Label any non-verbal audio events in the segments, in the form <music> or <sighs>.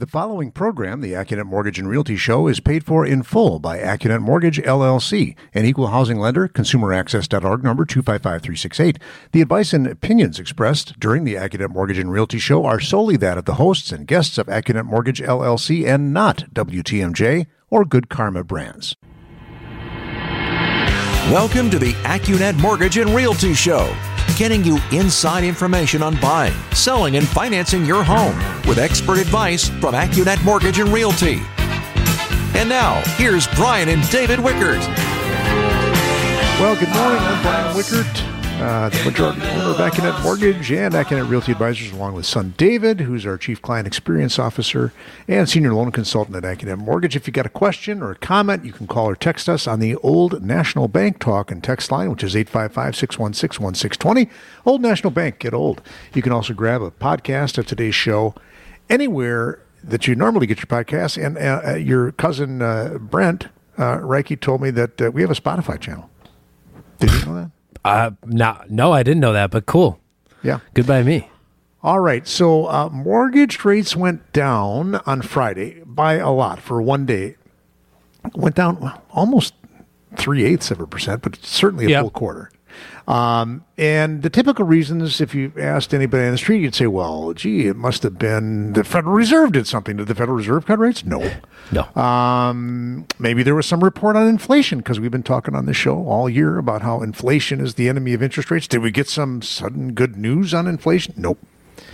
The following program, the AccuNet Mortgage and Realty Show, is paid for in full by AccuNet Mortgage LLC, an equal housing lender, consumeraccess.org number 255368. The advice and opinions expressed during the AccuNet Mortgage and Realty Show are solely that of the hosts and guests of AccuNet Mortgage LLC and not WTMJ or Good Karma Brands. Welcome to the AccuNet Mortgage and Realty Show, getting you inside information on buying, selling, and financing your home with expert advice from AccuNet Mortgage and Realty. And now, here's Brian and David Wickert. Well, good morning. I'm Brian Wickert, uh, the majority owner of AccuNet Mortgage and AccuNet Realty Advisors, along with son David, who's our Chief Client Experience Officer and Senior Loan Consultant at AccuNet Mortgage. If you got a question or a comment, you can call or text us on the Old National Bank Talk and Text line, which is 855 616 1620. Old National Bank, get old. You can also grab a podcast of today's show anywhere that you normally get your podcast. And uh, uh, your cousin uh, Brent uh, Reiki told me that uh, we have a Spotify channel. Did you know that? Uh, no, no, I didn't know that, but cool. Yeah. Goodbye, me. All right. So uh, mortgage rates went down on Friday by a lot for one day. Went down almost three eighths of a percent, but certainly a Yep. full quarter. Um, and the typical reasons, if you asked anybody on the street, you'd say, well, gee, it must have been the Federal Reserve did something. Did the Federal Reserve cut rates? No. No. Um, maybe there was some report on inflation because we've been talking on the show all year about how inflation is the enemy of interest rates. Did we get some sudden good news on inflation? Nope.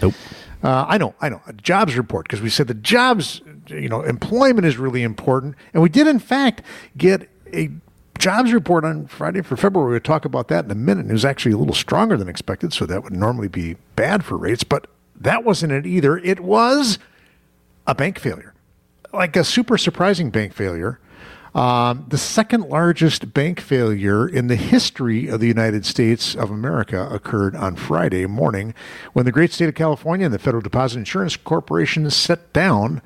nope. Uh, I know, I know. A jobs report because we said the jobs, you know, employment is really important, and we did in fact get a jobs report on Friday for February. We'll talk about that in a minute. It was actually a little stronger than expected, so that would normally be bad for rates, but that wasn't it either. It was a bank failure, like a super surprising bank failure. Um, the second largest bank failure in the history of the United States of America occurred on Friday morning when the great state of California and the Federal Deposit Insurance Corporation set down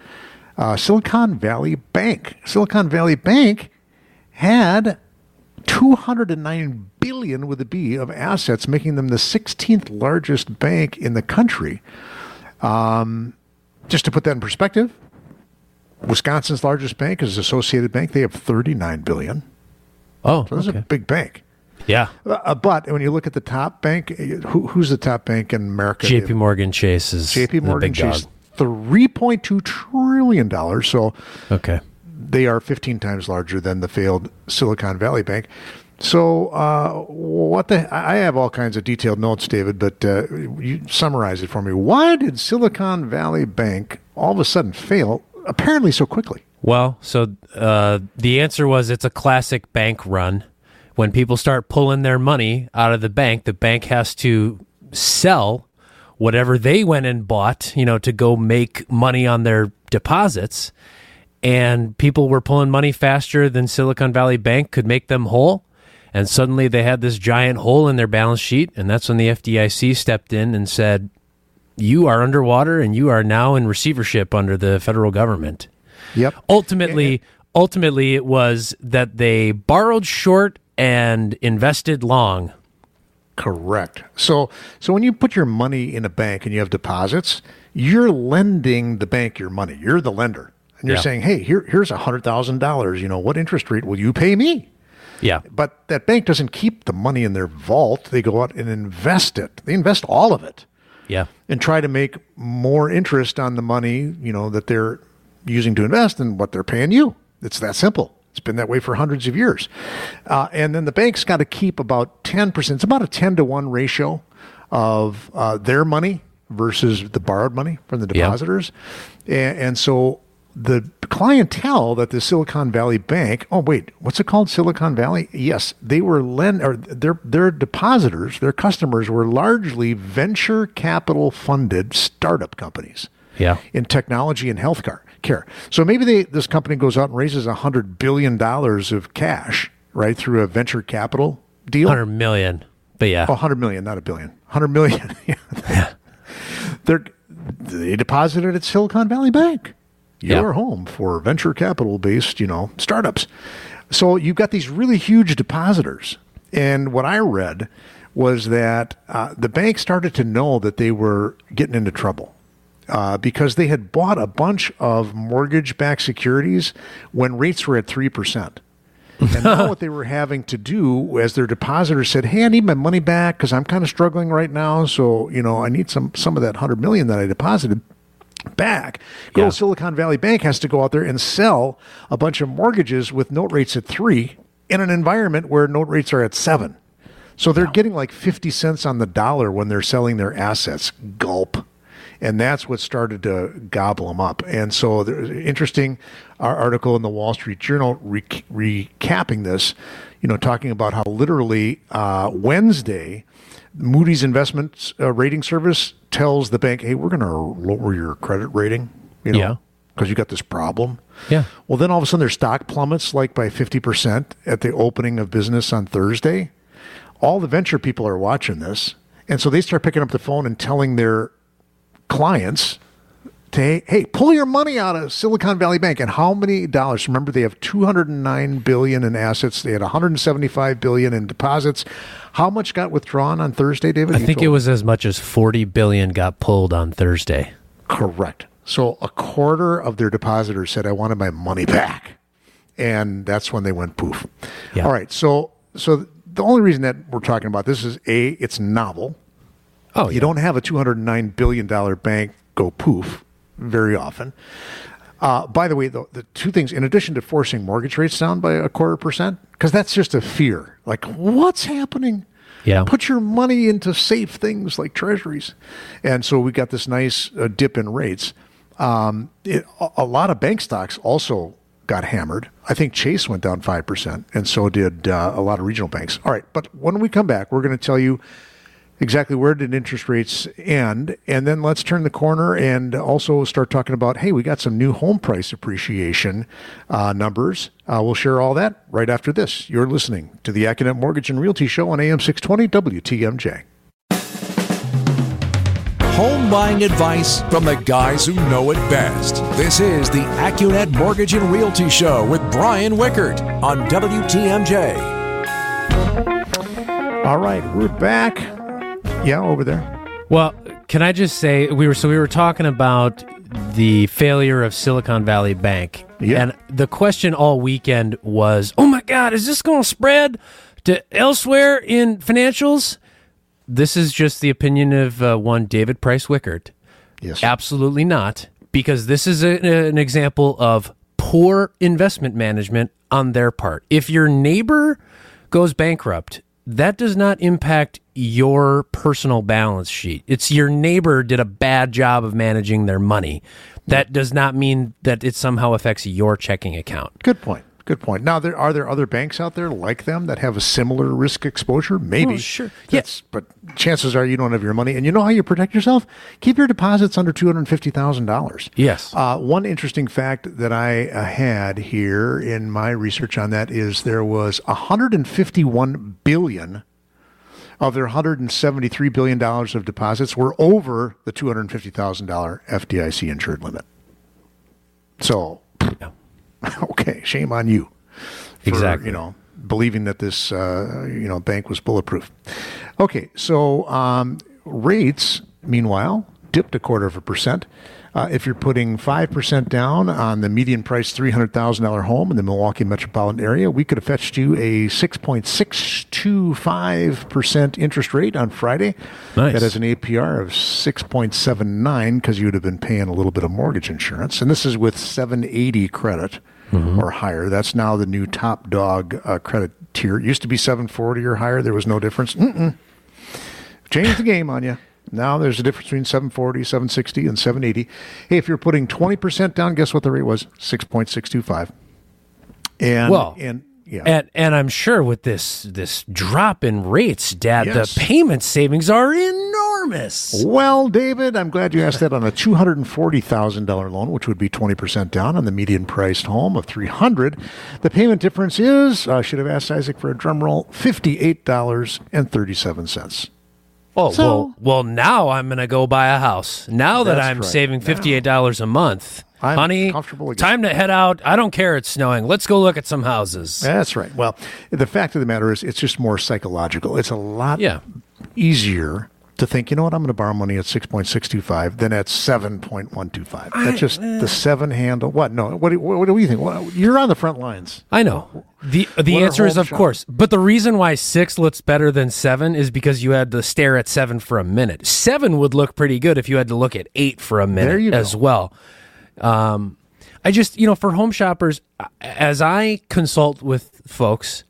uh, Silicon Valley Bank. Silicon Valley Bank had 209 billion with a B of assets, making them the 16th largest bank in the country. Um, just to put that in perspective, Wisconsin's largest bank is Associated Bank. They have 39 billion. Oh, So this is a big bank. Yeah. Uh, but when you look at the top bank, uh, who, who's the top bank in America? JP Morgan Chase is JP the Morgan big Chase, dog. three point two trillion dollars. So Okay. They are 15 times larger than the failed Silicon Valley Bank. So, uh, what the? I have all kinds of detailed notes, David, but uh, you summarize it for me. Why did Silicon Valley Bank all of a sudden fail, apparently so quickly? Well, so uh, the answer was it's a classic bank run. When people start pulling their money out of the bank, the bank has to sell whatever they went and bought, you know, to go make money on their deposits. And people were pulling money faster than Silicon Valley Bank could make them whole. And suddenly they had this giant hole in their balance sheet. And that's when the FDIC stepped in and said, You are underwater and you are now in receivership under the federal government Yep. ultimately ultimately it was that they borrowed short and invested long Correct. So, so when you put your money in a bank and you have deposits, you're lending the bank your money. You're the lender, and you're Yeah. saying, "Hey, here, here's a hundred thousand dollars. You know, what interest rate will you pay me?" yeah But that bank doesn't keep the money in their vault. They go out and invest it. They invest all of it yeah and try to make more interest on the money, you know, that they're using to invest than what they're paying you. It's that simple. It's been that way for hundreds of years. Uh, and then the bank's got to keep about 10%. It's about a 10 to 1 ratio of uh, their money versus the borrowed money from the Yeah. depositors. And, and so the clientele that the Silicon Valley Bank, oh wait, what's it called? Silicon Valley? Yes, they were lend or their their depositors, their customers were largely venture capital funded startup companies yeah in technology and healthcare care. So maybe they, this company goes out and raises a hundred billion dollars of cash, right, through a venture capital deal. 100 million but yeah Oh, 100 million, not a billion. 100 million. <laughs> Yeah. They're, they deposited at Silicon Valley Bank. Your home for venture capital based, you know, startups. So you've got these really huge depositors. And what I read was that uh, the bank started to know that they were getting into trouble. uh, because they had bought a bunch of mortgage backed securities when rates were at 3%. and <laughs> now what they were having to do as their depositors said, "Hey, I need my money back because I'm kind of struggling right now. So you know, I need some some of that hundred million that I deposited." Back. Good Yeah. old Silicon Valley Bank has to go out there and sell a bunch of mortgages with note rates at three in an environment where note rates are at seven. So they're getting like 50 cents on the dollar when they're selling their assets. Gulp. And that's what started to gobble them up. And so there's an interesting article in the Wall Street Journal re- recapping this, you know, talking about how literally uh, Wednesday, Moody's Investment uh, Rating Service tells the bank, hey, we're going to lower your credit rating, you know, Yeah. because you got this problem. Yeah. Well, then all of a sudden their stock plummets like by 50% at the opening of business on Thursday. All the venture people are watching this. And so they start picking up the phone and telling their clients to, hey, pull your money out of Silicon Valley Bank. And how many dollars? Remember, they have 209 billion in assets. They had 175 billion in deposits. How much got withdrawn on Thursday, David? I You think it was as much as 40 billion got pulled on Thursday. Correct. So a quarter of their depositors said, "I wanted my money back," and that's when they went poof. Yeah. All right. So so the only reason that we're talking about this is a it's novel. Oh, You don't have a two hundred nine billion dollar bank go poof very often. Uh, by the way, the, the two things, in addition to forcing mortgage rates down by a quarter percent, because that's just a fear. Like, what's happening? Yeah. Put your money into safe things like treasuries. And so we got this nice uh, dip in rates. Um, it, a, lot of bank stocks also got hammered. I think Chase went down 5%, and so did uh, a lot of regional banks. All right, but when we come back, we're going to tell you exactly where did interest rates end. And then let's turn the corner and also start talking about hey we got some new home price appreciation uh, numbers. Uh, we'll share all that right after this. You're listening to the AccuNet mortgage and realty show on am 620 wtmj Home buying advice from the guys who know it best. This is the AccuNet Mortgage and Realty Show with Brian Wickert on WTMJ. all right we're back yeah over there Well, can I just say we were so we were talking about the failure of Silicon Valley Bank. Yeah. And the question all weekend was, "Oh my god, is this going to spread to elsewhere in financials?" This is just the opinion of uh, one David Price Wickert. yes Absolutely not, because this is a, an example of poor investment management on their part. If your neighbor goes bankrupt, that does not impact your personal balance sheet. It's your neighbor did a bad job of managing their money. That does not mean that it somehow affects your checking account. good point good point. Now there are there other banks out there like them that have a similar risk exposure? Maybe. Well, sure. yes but chances are you don't have your money. And you know how you protect yourself? Keep your deposits under $250000 Yes. Uh, one interesting fact that I uh, had here in my research on that is there was 151 billion of their 173 billion dollars of deposits were over the 250 thousand dollar FDIC insured limit. So, <laughs> okay, shame on you. For, Exactly. You know, believing that this uh, you know bank was bulletproof. Okay, so um, rates, meanwhile, dipped a quarter of a percent. Uh, if you're putting 5% down on the median price $300,000 home in the Milwaukee metropolitan area, we could have fetched you a 6.625% interest rate on Friday. Nice. That has an APR of 6.79 because you would have been paying a little bit of mortgage insurance. And this is with 780 credit or higher. That's now the new top dog uh, credit tier. It used to be 740 or higher. There was no difference. Mm-mm. Changed the game on you. Now there's a difference between 740, 760, and 780. Hey, if you're putting 20% down, guess what the rate was? 6.625. And, Well, and yeah. And and I'm sure with this this drop in rates, Dad, Yes. the payment savings are enormous. Well, David, I'm glad you asked that on a $240,000 loan, which would be 20% down on the median priced home of 300. The payment difference is, I should have asked Isaac for a drum roll, $58.37. Oh So- well, well now I'm gonna go buy a house. Now that I'm right. saving fifty eight dollars a month, I'm honey, time to head out. I don't care it's snowing. Let's go look at some houses. That's right. Well, the fact of the matter is, it's just more psychological. It's a lot Yeah. easier to think, you know what, I'm going to borrow money at 6.625, then at 7.125. That's just the seven handle. What? No. What do, what do you think? What, you're on the front lines. I know. The the What answer is of shop- course. But the reason why 6 looks better than 7 is because you had to stare at 7 for a minute. 7 would look pretty good if you had to look at 8 for a minute you as go. well. Um I just, you know, for home shoppers as I consult with folks,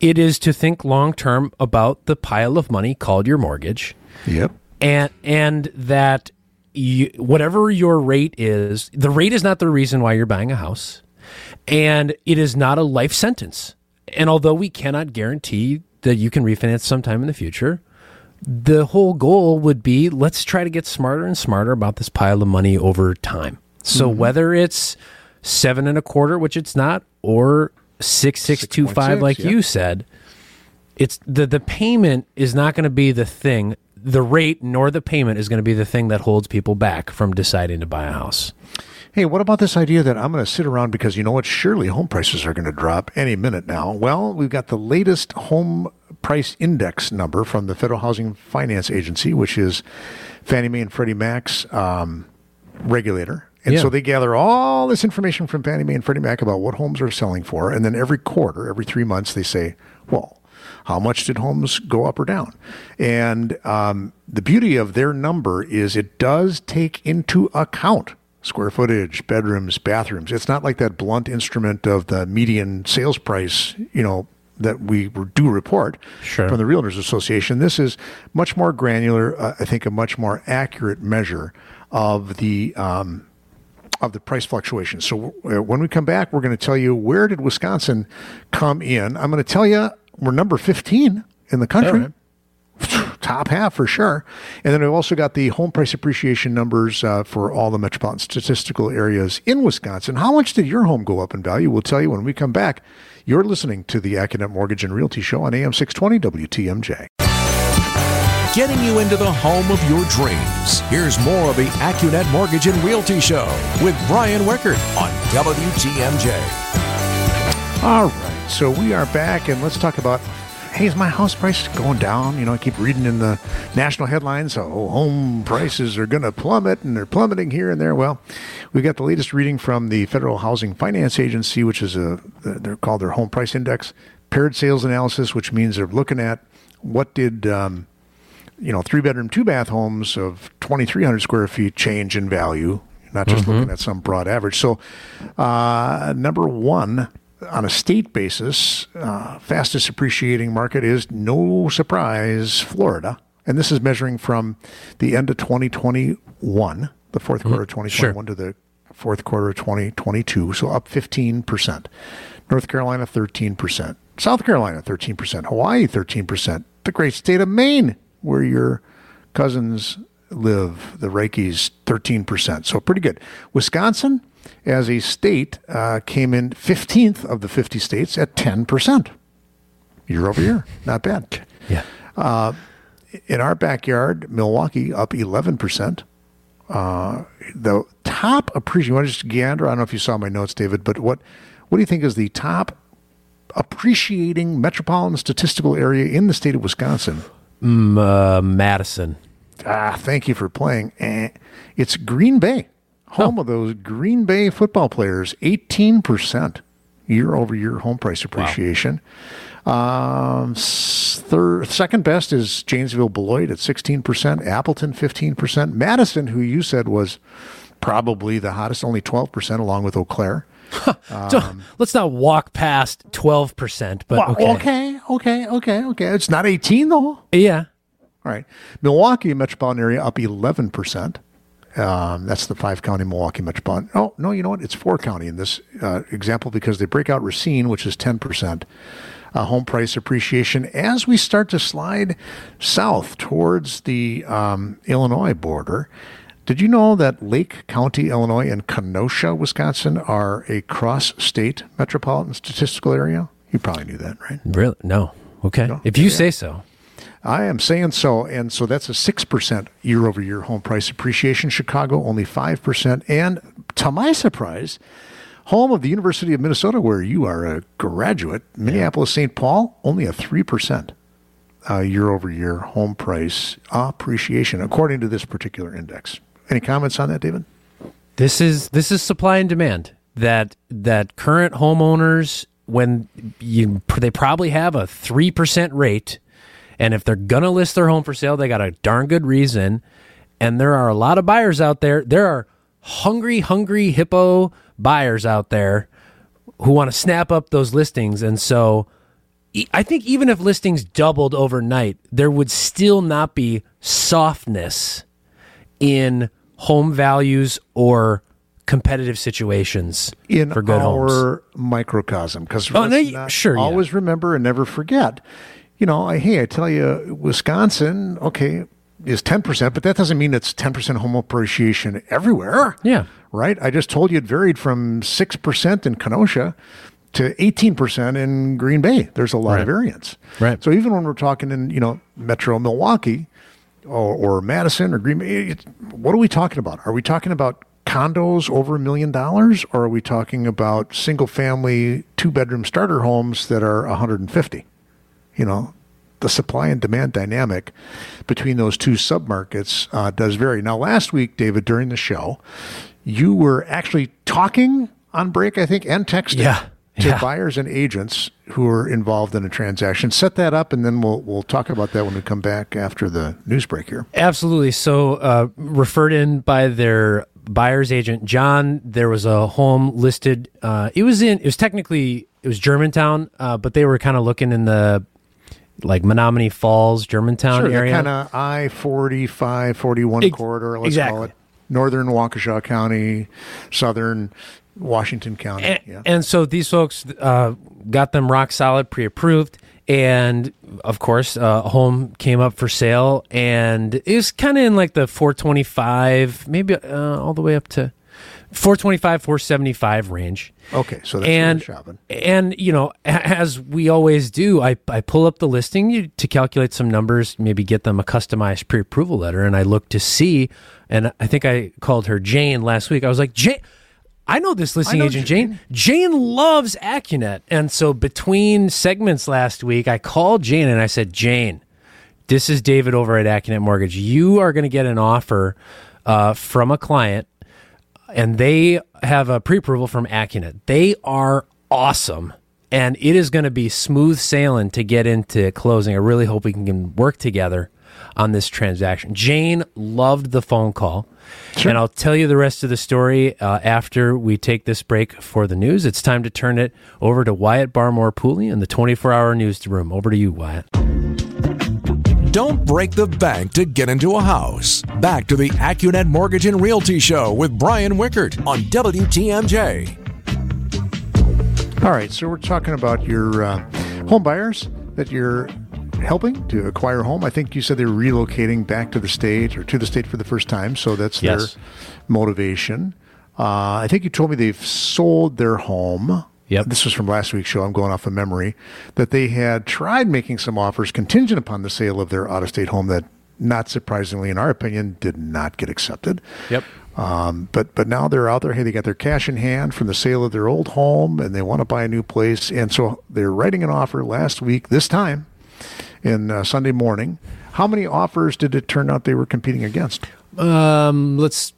it is to think long term about the pile of money called your mortgage Yep. and and that you, whatever your rate is, the rate is not the reason why you're buying a house, and it is not a life sentence. And although we cannot guarantee that you can refinance sometime in the future, the whole goal would be let's try to get smarter and smarter about this pile of money over time. So whether it's seven and a quarter, which it's not, or six six two five, like yeah. you said, it's the the payment is not going to be the thing. The rate nor the payment is going to be the thing that holds people back from deciding to buy a house. Hey, what about this idea that I'm going to sit around because you know what? Surely home prices are going to drop any minute now. Well, we've got the latest home price index number from the Federal Housing Finance Agency, which is Fannie Mae and Freddie Mac's um, regulator. And Yeah. so they gather all this information from Fannie Mae and Freddie Mac about what homes are selling for. And then every quarter, every three months, they say, well, how much did homes go up or down? And um, the beauty of their number is it does take into account square footage, bedrooms, bathrooms. It's not like that blunt instrument of the median sales price, you know, that we do report Sure. from the Realtors Association. This is much more granular, uh, I think, a much more accurate measure of the um, of the price fluctuations. So uh, when we come back, we're going to tell you where did Wisconsin come in. I'm going to tell you we're number 15 in the country. <sighs> Top half for sure. And then we've also got the home price appreciation numbers uh, for all the metropolitan statistical areas in Wisconsin. How much did your home go up in value? We'll tell you when we come back. You're listening to the AccuNet Mortgage and Realty Show on AM 620 WTMJ. Getting you into the home of your dreams. Here's more of the AccuNet Mortgage and Realty Show with Brian Wickert on WTMJ. All right. So we are back, and let's talk about hey, is my house price going down? You know, I keep reading in the national headlines, oh, home prices are going to plummet, and they're plummeting here and there. Well, we got the latest reading from the Federal Housing Finance Agency, which is a, they're called their Home Price Index, paired sales analysis, which means they're looking at what did, um, you know, three bedroom, two bath homes of 2,300 square feet change in value, not just looking at some broad average. So, uh, number one, on a state basis, uh, fastest appreciating market is no surprise, Florida. And this is measuring from the end of 2021, the fourth quarter of 2021 to the fourth quarter of 2022. So up 15%. North Carolina, 13%. South Carolina, 13%. Hawaii, 13%. The great state of Maine, where your cousins live, the Reikis, 13%. So pretty good. Wisconsin, as a state, uh, came in 15th of the 50 states at 10% year over year. <laughs> Not bad. Yeah. In our backyard, Milwaukee up 11%. Uh, the top appreciation, want to just gander? I don't know if you saw my notes, David, but what, what do you think is the top appreciating metropolitan statistical area in the state of Wisconsin? Mm, uh, Madison. Ah, thank you for playing. Eh, It's Green Bay, home of those Green Bay football players. Eighteen percent year over year home price appreciation. Um, third, second best is Janesville Beloit at sixteen percent. Appleton fifteen percent. Madison, who you said was probably the hottest, only twelve percent, along with Eau Claire. so let's not walk past twelve percent, but Well, okay. okay, okay, okay, okay. It's not eighteen though. Yeah. All right. Milwaukee metropolitan area up 11%. Um, that's the five county Milwaukee metropolitan. Oh, no, you know what? It's four county in this uh, example because they break out Racine, which is 10%. Uh, home price appreciation as we start to slide south towards the um, Illinois border. Did you know that Lake County, Illinois, and Kenosha, Wisconsin are a cross state metropolitan statistical area? You probably knew that, right? Really? No. Okay. If you say so. I am saying so. And so that's a 6% year over year home price appreciation. Chicago, only 5%. And to my surprise, home of the University of Minnesota, where you are a graduate, Minneapolis St. Paul, only a 3%. uh, year over year home price appreciation according to this particular index. Any comments on that, David? This is this is supply and demand. That that current homeowners when you they probably have a three percent rate, and if they're gonna list their home for sale, they got a darn good reason. And there are a lot of buyers out there. There are hungry, hungry hippo buyers out there who want to snap up those listings, and so I think even if listings doubled overnight, there would still not be softness in home values or competitive situations in for good homes. our microcosm because Oh, no, sure, yeah. always remember and never forget you know I, hey i tell you wisconsin okay is 10% but that doesn't mean it's 10% home appreciation everywhere Yeah. right i just told you it varied from 6% in kenosha to 18% in green bay there's a lot of variance Right. so even when we're talking in you know metro milwaukee or, or Madison or Green Bay. it- What are we talking about? Are we talking about condos over a million dollars, or are we talking about single family two bedroom starter homes that are 150? You know, the supply and demand dynamic between those two submarkets uh, does vary. Now, last week, David, during the show, you were actually talking on break, I think, and texting Yeah. to Yeah. buyers and agents who are involved in a transaction. Set that up, and then we'll we'll talk about that when we come back after the news break here. Absolutely. So, uh, referred in by their buyer's agent, John. There was a home listed. Uh, it was in. It was technically it was Germantown, uh, but they were kind of looking in the like Menomonee Falls, Germantown Sure, area. kind of I 45, 41 Ex- corridor, let's exactly. call it. Northern Waukesha County, southern Washington County. and, yeah. and so these folks uh, got them rock solid, pre-approved, and of course, uh, a home came up for sale, and it was kind of in like the 425, maybe uh, all the way up to 425, 475 range. okay, so that's and and, shopping. and you know, as we always do, I I pull up the listing to calculate some numbers, maybe get them a customized pre-approval letter, and I look to see, and I think I called her Jane last week. I was like, Jane. I know this listing know agent, Jane. Jane loves AccuNet. And so between segments last week, I called Jane and I said, Jane, this is David over at AccuNet Mortgage. You are going to get an offer uh, from a client, and they have a pre approval from AccuNet. They are awesome. And it is going to be smooth sailing to get into closing. I really hope we can work together on this transaction. Jane loved the phone call. And I'll tell you the rest of the story uh, after we take this break for the news. It's time to turn it over to Wyatt Barmore Pooley in the 24 hour newsroom. Over to you, Wyatt. Don't break the bank to get into a house. Back to the AccuNet Mortgage and Realty Show with Brian Wickert on WTMJ. All right, so we're talking about your uh, home buyers that you're helping to acquire a home. I think you said they're relocating back to the state or to the state for the first time, so that's Yes. their motivation. Uh, I think you told me they've sold their home. Yep. This was from last week's show. I'm going off of memory. That they had tried making some offers contingent upon the sale of their out of state home that, not surprisingly, in our opinion, did not get accepted. Yep. Um, but but now they're out there. Hey, they got their cash in hand from the sale of their old home, and they want to buy a new place. And so they're writing an offer last week. This time, in uh, Sunday morning. How many offers did it turn out they were competing against? Um, let's.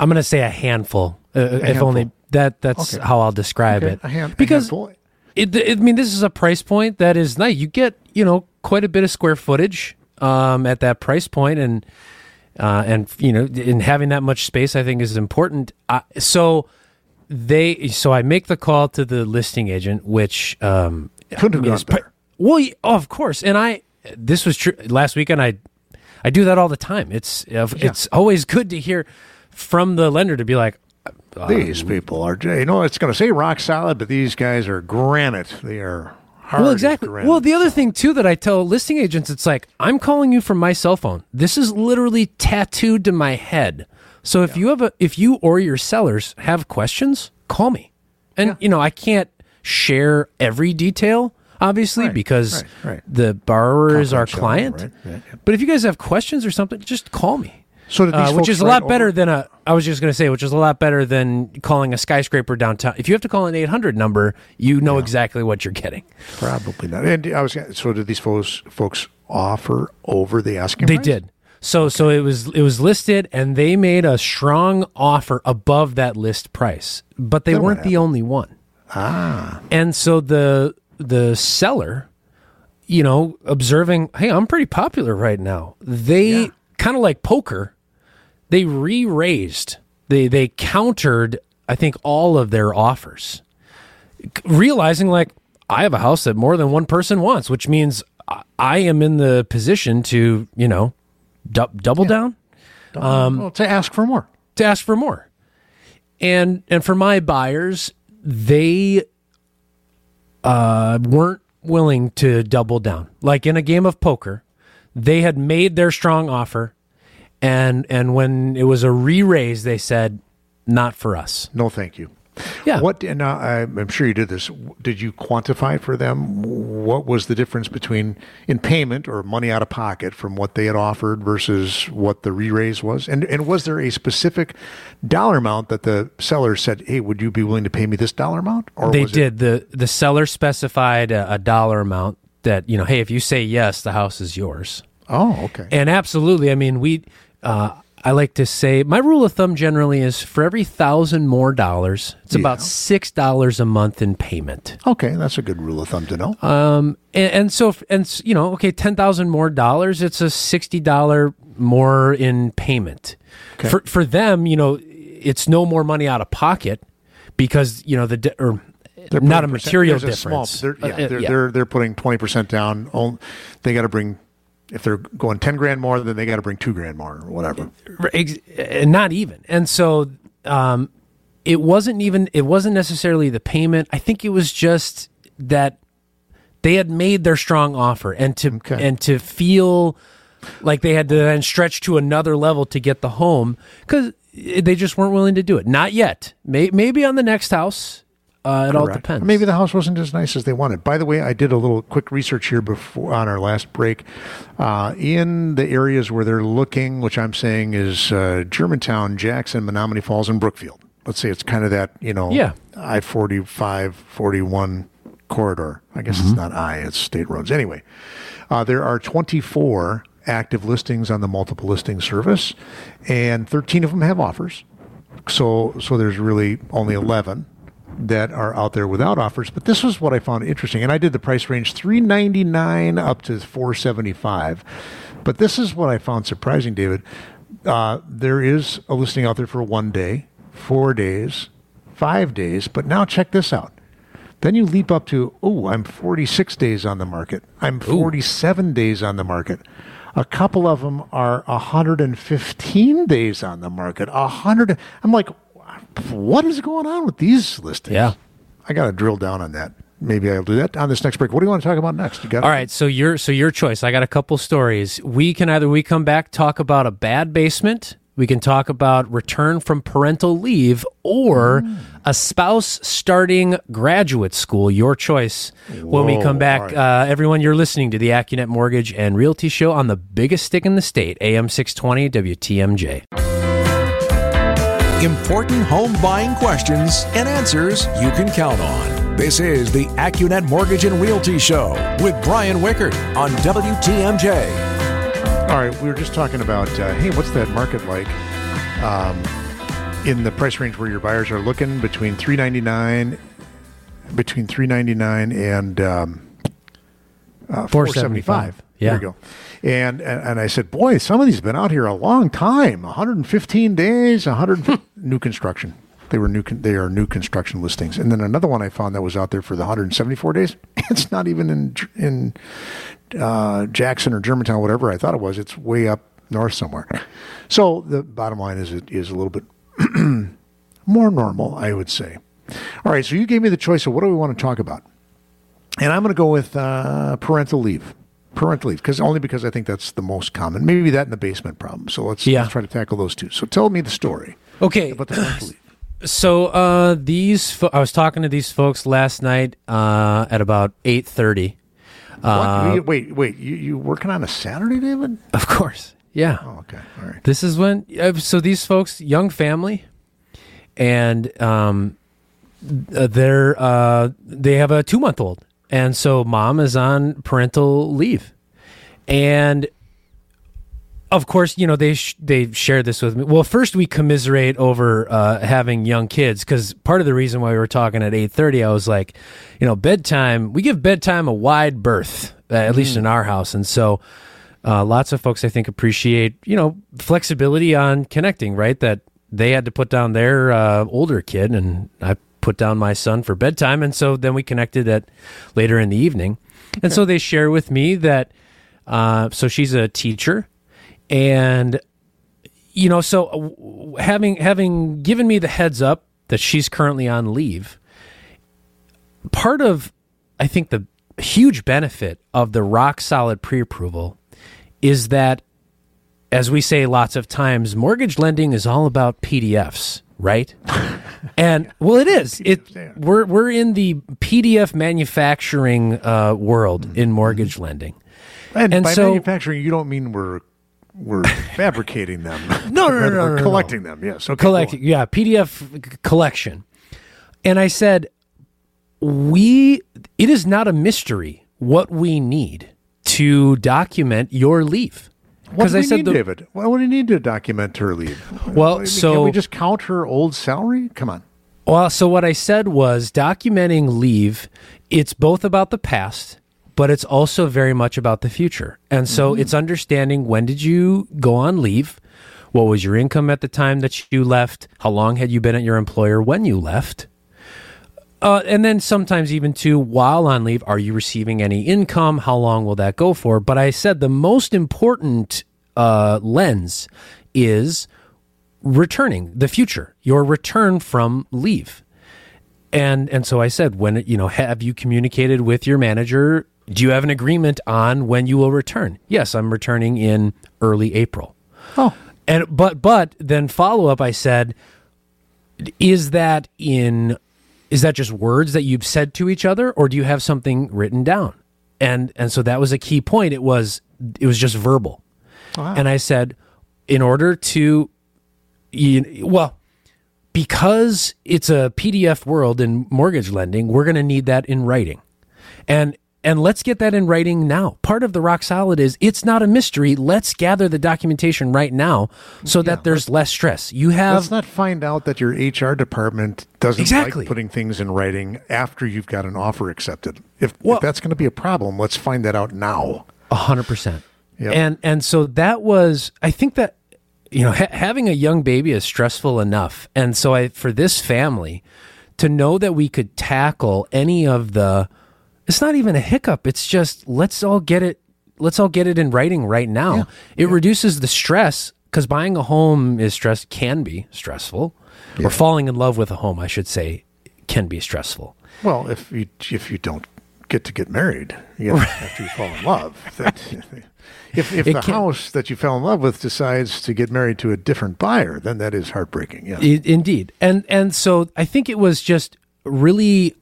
I'm going to say a handful. Uh, if handful. only that. That's Okay. how I'll describe Okay, it. hand- a because handful. it, it, I mean, this is a price point that is nice. You get you know quite a bit of square footage um, at that price point, and uh, and you know, in having that much space, I think is important. Uh, so they, so I make the call to the listing agent, which um, Couldn't have I mean, gone better. well, oh, of course, and I this was true last weekend. I I do that all the time. It's it's always good to hear from the lender to be like, uh, Um, these people are, you know, it's going to say rock solid, but these guys are granite. They are hard. well, exactly. Well, the other thing too that I tell listing agents, it's like I'm calling you from my cell phone. This is literally tattooed to my head. So if you have a, if you or your sellers have questions, call me. And you know, I can't share every detail, obviously, Right, because right, right. the borrower is our client. yeah. But if you guys have questions or something, just call me. So Uh, which is a lot better over- than a, I was just going to say, which is a lot better than calling a skyscraper downtown. If you have to call an 800 number, you know exactly what you're getting. Probably not. And I was so did these folks folks offer over the asking They price? did. So so it was it was listed, and they made a strong offer above that list price, but they Then what weren't the only one. Ah, And so the the seller, you know, observing, hey, I'm pretty popular right now. They Yeah. kind of like poker, they re-raised. They they countered, I think, all of their offers, realizing like I have a house that more than one person wants, which means I- am in the position to, you know, du- double down um, well, to ask for more. to ask for more. And and for my buyers, they uh, weren't willing to double down. Like in a game of poker, they had made their strong offer, and and when it was a re-raise, they said, "Not for us." No, thank you. Yeah. What? And uh, I'm sure you did this. Did you quantify for them what was the difference between in payment or money out of pocket from what they had offered versus what the re-raise was? And and was there a specific dollar amount that the seller said, "Hey, would you be willing to pay me this dollar amount?" Or They was it- did. the The seller specified a, a dollar amount that you know, hey, if you say yes, the house is yours. oh, okay. And absolutely, I mean, we. Uh, I like to say my rule of thumb generally is for every thousand more dollars, it's about six dollars a month in payment. okay, that's a good rule of thumb to know. And, and so, and you know, okay, ten thousand more dollars, it's a sixty dollar more in payment. For for them, you know, it's no more money out of pocket because you know the di- or They're not a material there's a small- difference. they're, yeah, Uh, uh, they're, they're they're putting twenty percent down. Oh, They got to bring if they're going ten grand more, then they got to bring two grand more or whatever. Not even. And so um it wasn't even it wasn't necessarily the payment. I think it was just that they had made their strong offer and to Okay. and to feel like they had to then stretch to another level to get the home because they just weren't willing to do it. Not yet. Maybe on the next house uh, it all depends Maybe the house wasn't as nice as they wanted. By the way, I did a little quick research here before on our last break. Uh, in the areas where they're looking, which I'm saying is uh, Germantown, Jackson, Menomonee Falls, and Brookfield. Let's say it's kind of that, you know, Yeah. I 45, 41 corridor. I guess Mm-hmm. it's not I, it's state roads. Anyway, uh, there are 24 active listings on the multiple listing service, and 13 of them have offers. So, so there's really only 11 that are out there without offers. But this was what I found interesting, and I did the price range 399 up to 475. But this is what I found surprising, David. Uh, there is a listing out there for one day, four days, five days. But now check this out. Then you leap up to, oh, I'm 46 days on the market. I'm 47 days on the market. A couple of them are 115 days on the market. A hundred. I'm like, what is going on with these listings? Yeah. I got to drill down on that. Maybe I'll do that on this next break. What do you want to talk about next? You got All right, so your so your choice. I got a couple stories. We can either we come back talk about a bad basement, we can talk about return from parental leave or a spouse starting graduate school. Your choice. when we come back, right. uh, everyone, you're listening to the AccuNet Mortgage and Realty Show on the biggest stick in the state, AM 620 WTMJ. Important home buying questions and answers you can count on. This is the AccuNet Mortgage and Realty Show with Brian Wickert on WTMJ. All right, we were just talking about uh, hey, what's that market like um, in the price range where your buyers are looking between three ninety nine, between three ninety nine and um, uh, four seventy five. Yeah. There you go. And, and and I said, boy, some of these have been out here a long time. 115 days, 100 <laughs> new construction. They were new. Con- they are new construction listings. And then another one I found that was out there for the 174 days. <laughs> It's not even in in uh, Jackson or Germantown, whatever I thought it was. It's way up north somewhere. So the bottom line is it is a little bit <clears throat> more normal, I would say. All right, so you gave me the choice of what do we want to talk about, and I'm going to go with uh, parental leave. Parental leave, because only because I think that's the most common. Maybe that and the basement problem. So let's, Yeah. let's try to tackle those two. So tell me the story Okay, about the parental leave. So uh, these, fo- I was talking to these folks last night uh, at about eight thirty. You- wait, wait. You you working on a Saturday, David? Of course, Yeah. Oh, okay. All right. This is when uh, so these folks, young family, and um, uh, they're uh, they have a two month old, and so mom is on parental leave, and of course, you know they sh- they share this with me. Well, first we commiserate over uh, having young kids because part of the reason why we were talking at eight thirty, I was like, you know, bedtime. We give bedtime a wide berth, uh, at least in our house, and so uh, lots of folks I think appreciate you know flexibility on connecting. Right, that they had to put down their uh, older kid, and I put down my son for bedtime, and so then we connected at later in the evening, and so they share with me that. Uh, so she's a teacher and you know so uh, having having given me the heads up that she's currently on leave part of i think the huge benefit of the rock solid pre-approval is that as we say lots of times mortgage lending is all about pdfs right <laughs> <laughs> and well it is it we're we're in the pdf manufacturing uh, world in mortgage lending And, And by so- manufacturing, you don't mean we're we're <laughs> fabricating them. No, no, no, <laughs> no, We're no, no. collecting them. Yes. Okay. collecting yeah pdf collection and i said we it is not a mystery what we need to document your leave What do i said need, the, David? Why would we need to document her leave? Well, Can so- we just count her old salary? Come on. well so what i said was documenting leave it's both about the past but it's also very much about the future and so mm-hmm. it's understanding when did you go on leave what was your income at the time that you left how long had you been at your employer when you left Uh, and then sometimes even too, while on leave, are you receiving any income? How long will that go for? But I said the most important uh, lens is returning the future, your return from leave. And and so I said, when you know, have you communicated with your manager? Do you have an agreement on when you will return? Yes, I'm returning in early April. Oh, And but but then follow up, I said, is that in is that just words that you've said to each other, or do you have something written down? And and so that was a key point. It was it was just verbal. And I said, in order to, you, well, because it's a PDF world in mortgage lending, we're going to need that in writing. And and let's get that in writing now. Part of the rock solid is it's not a mystery. Let's gather the documentation right now so that there's less stress. You have. let's not find out that your HR department doesn't Exactly. like putting things in writing after you've got an offer accepted. If, Well- if that's going to be a problem, let's find that out now. A hundred percent. And and so that was, I think that you know, ha- having a young baby is stressful enough, and so I for this family to know that we could tackle any of the, it's not even a hiccup. It's just let's all get it, let's all get it in writing right now. It reduces the stress because buying a home is stress can be stressful, or falling in love with a home, I should say, can be stressful. Well, if you if you don't get to get married you know, <laughs> after you fall in love, that, <laughs> if if It the can- house that you fell in love with decides to get married to a different buyer, then that is heartbreaking. Yes. Indeed, and and so I think it was just really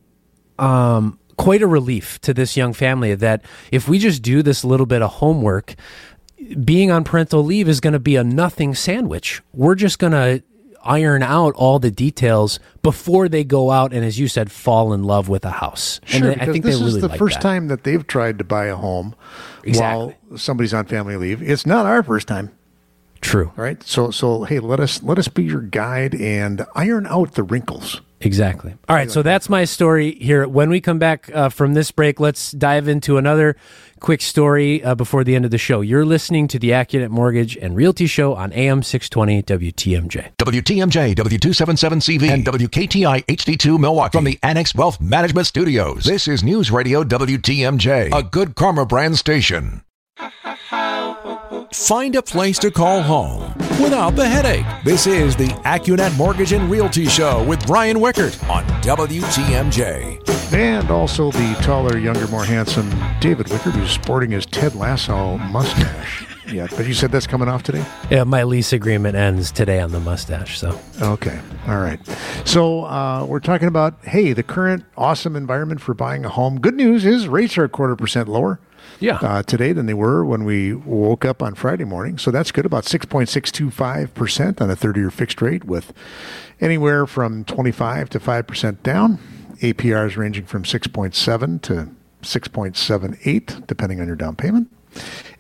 um, quite a relief to this young family that if we just do this little bit of homework, being on parental leave is going to be a nothing sandwich. We're just going to iron out all the details before they go out and, as you said, fall in love with a house. Sure, and I think this they really is the like first that. time that they've tried to buy a home Exactly. while somebody's on family leave. It's not our first time, True, right? So so hey, let us let us be your guide and iron out the wrinkles. Exactly. All right. So that's my story here. When we come back uh, from this break, let's dive into another quick story uh, before the end of the show. You're listening to the AccuNet Mortgage and Realty Show on AM 620 WTMJ. WTMJ, W277CV, and WKTI HD2 Milwaukee from the Annex Wealth Management Studios. This is News Radio WTMJ, a good karma brand station. Find a place to call home without the headache. This is the AccuNet Mortgage and Realty Show with Brian Wickert on WTMJ. And also the taller, younger, more handsome David Wickert, who's sporting his Ted Lasso mustache. <laughs> yeah, but you said that's coming off today? Yeah, my lease agreement ends today on the mustache. So Okay. All right. So uh, we're talking about, hey, the current awesome environment for buying a home. Good news is rates are a quarter percent lower. Yeah. uh, today than they were when we woke up on Friday morning. So that's good. About 6.625% on a 30 year fixed rate with anywhere from 25 to 5% down. APRs ranging from 6.7 to 6.78, depending on your down payment.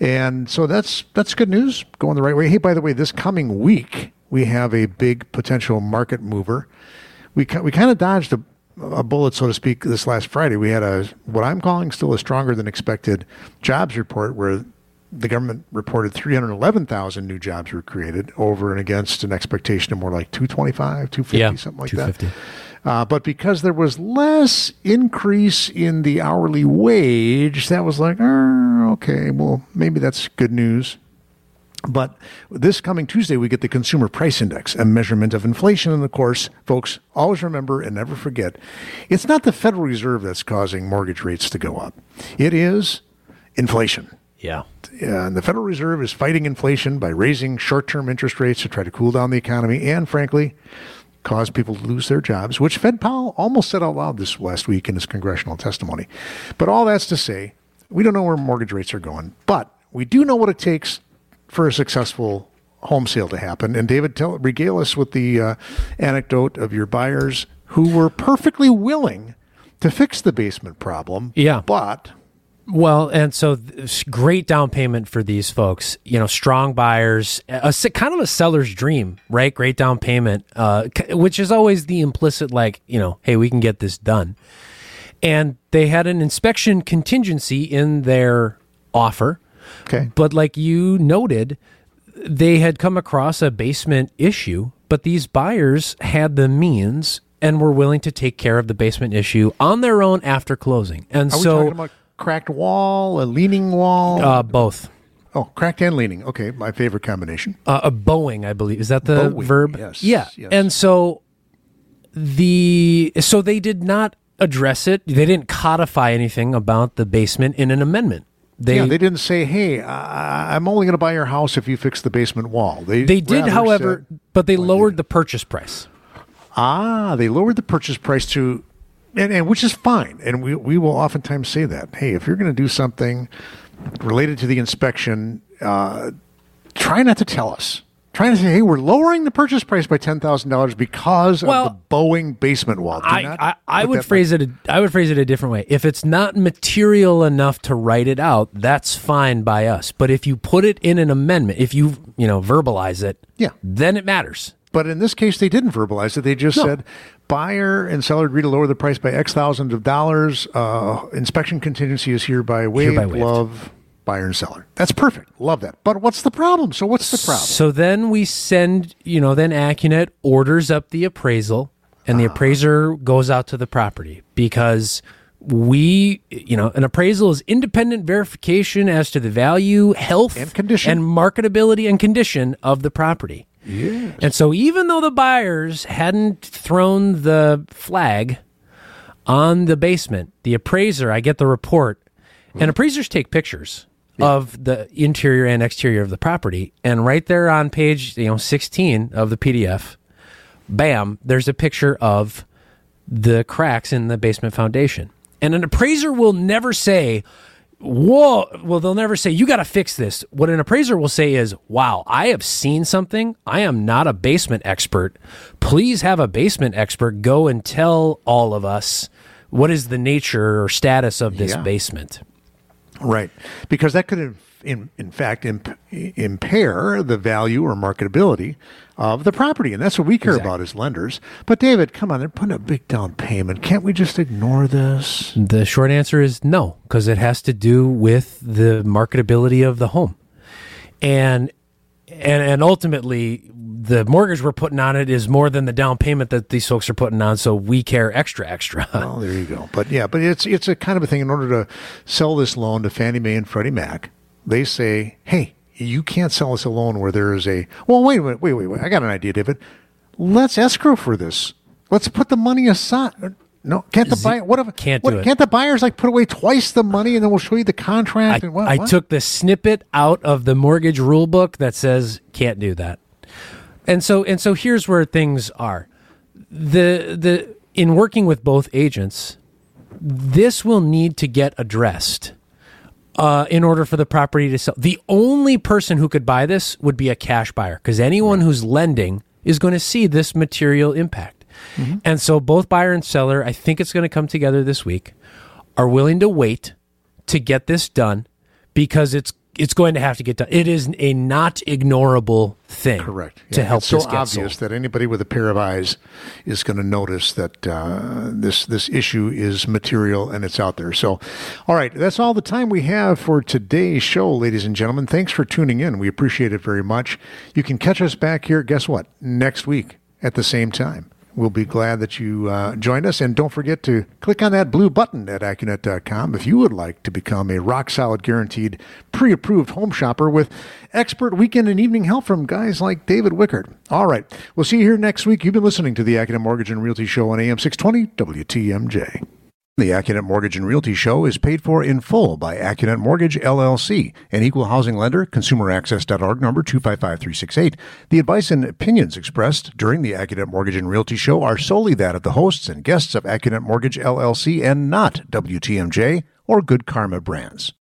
And so that's that's good news, going the right way. Hey, by the way, this coming week we have a big potential market mover. We we kind of dodged a, a bullet, so to speak, this last Friday. We had a what I'm calling still a stronger than expected jobs report, where the government reported 311,000 new jobs were created over and against an expectation of more like 225, 250, Yeah, something like 250. that. Uh, but because there was less increase in the hourly wage, that was like, "Er, okay, well, maybe that's good news. But this coming Tuesday, we get the Consumer Price Index, a measurement of inflation. And of course, folks, always remember and never forget it's not the Federal Reserve that's causing mortgage rates to go up, it is inflation. Yeah. And the Federal Reserve is fighting inflation by raising short term interest rates to try to cool down the economy and, frankly, cause people to lose their jobs, which Fed Powell almost said out loud this last week in his congressional testimony. But all that's to say, we don't know where mortgage rates are going, but we do know what it takes for a successful home sale to happen. And David, tell, regale us with the uh, anecdote of your buyers who were perfectly willing to fix the basement problem. Yeah. But Well, and so this great down payment for these folks. You know, strong buyers, a, kind of a seller's dream, right? Great down payment, uh, which is always the implicit, like you know, hey, we can get this done. And they had an inspection contingency in their offer, okay. but like you noted, they had come across a basement issue, but these buyers had the means and were willing to take care of the basement issue on their own after closing. And Are we so, talking about cracked wall, a leaning wall? uh, both. oh, cracked and leaning. Okay, my favorite combination. uh, a bowing, I believe. Is that the Bowing, verb? yes, Yeah. yes. And so the so they did not address it. They didn't codify anything about the basement in an amendment. They yeah, they didn't say, "Hey, I, I'm only going to buy your house if you fix the basement wall." They they did, however, said- but they lowered the purchase price. ah, they lowered the purchase price to, and, and which is fine. And we we will oftentimes say that, "Hey, if you're going to do something related to the inspection, uh, try not to tell us." Try to say, "Hey, we're lowering the purchase price by ten thousand dollars because Well, of the bowing basement wall." Do I, not I, I would phrase it. A, I would phrase it a different way. If it's not material enough to write it out, that's fine by us. But if you put it in an amendment, if you you know verbalize it, Yeah. then it matters. But in this case, they didn't verbalize it. They just No. said buyer and seller agree to lower the price by X thousands of dollars. Uh, inspection contingency is hereby waived. Hereby waived. Love buyer and seller. That's perfect. Love that. But what's the problem? So what's the problem? So then we send, you know, then AccuNet orders up the appraisal and the Ah. appraiser goes out to the property because we, you know, an appraisal is independent verification as to the value, health, And condition. and marketability and condition of the property. Yes. And so even though the buyers hadn't thrown the flag on the basement, the appraiser, I get the report, and appraisers take pictures of the interior and exterior of the property, and right there on page, you know, 16 of the PDF, bam, there's a picture of the cracks in the basement foundation. And an appraiser will never say, Whoa, well, they'll never say, you got to fix this. What an appraiser will say is, wow, I have seen something. I am not a basement expert. Please have a basement expert go and tell all of us what is the nature or status of this Yeah. basement. Right. Because that could, in, in, in fact, imp, impair the value or marketability of the property. And that's what we care about as lenders. But, David, come on, they're putting a big down payment. Can't we just ignore this? The short answer is no, because it has to do with the marketability of the home. And and and ultimately the mortgage we're putting on it is more than the down payment that these folks are putting on, so we care extra extra. <laughs> Oh, there you go. But yeah, but it's it's a kind of a thing. In order to sell this loan to Fannie Mae and Freddie Mac, they say, "Hey, you can't sell us a loan where there is a." Well, wait a minute. Wait, wait, wait. I got an idea, David. Let's escrow for this. Let's put the money aside. No, can't the buyer? What if Can't what, do it. Can't the buyers like put away twice the money and then we'll show you the contract I, and what? I what? took the snippet out of the mortgage rule book that says can't do that. And so and so here's where things are. The the in working with both agents, this will need to get addressed uh, in order for the property to sell. The only person who could buy this would be a cash buyer because anyone who's lending is going to see this material impact. And so both buyer and seller, I think it's going to come together this week, are willing to wait to get this done because it's it's going to have to get done. It is a not ignorable thing. Correct. To Yeah, help it's so obvious that anybody with a pair of eyes is going to notice that uh, this this issue is material and it's out there. So, all right, that's all the time we have for today's show, ladies and gentlemen. Thanks for tuning in. We appreciate it very much. You can catch us back here. Guess what? Next week at the same time. We'll be glad that you uh, joined us. And don't forget to click on that blue button at Accunet.com if you would like to become a rock solid, guaranteed, pre approved home shopper with expert weekend and evening help from guys like David Wickert. All right. We'll see you here next week. You've been listening to the Accunet Mortgage and Realty Show on AM 620 WTMJ. The Accunet Mortgage and Realty Show is paid for in full by Accunet Mortgage LLC, an equal housing lender, consumeraccess.org number 255368. The advice and opinions expressed during the Accunet Mortgage and Realty Show are solely that of the hosts and guests of Accunet Mortgage LLC and not WTMJ or Good Karma Brands.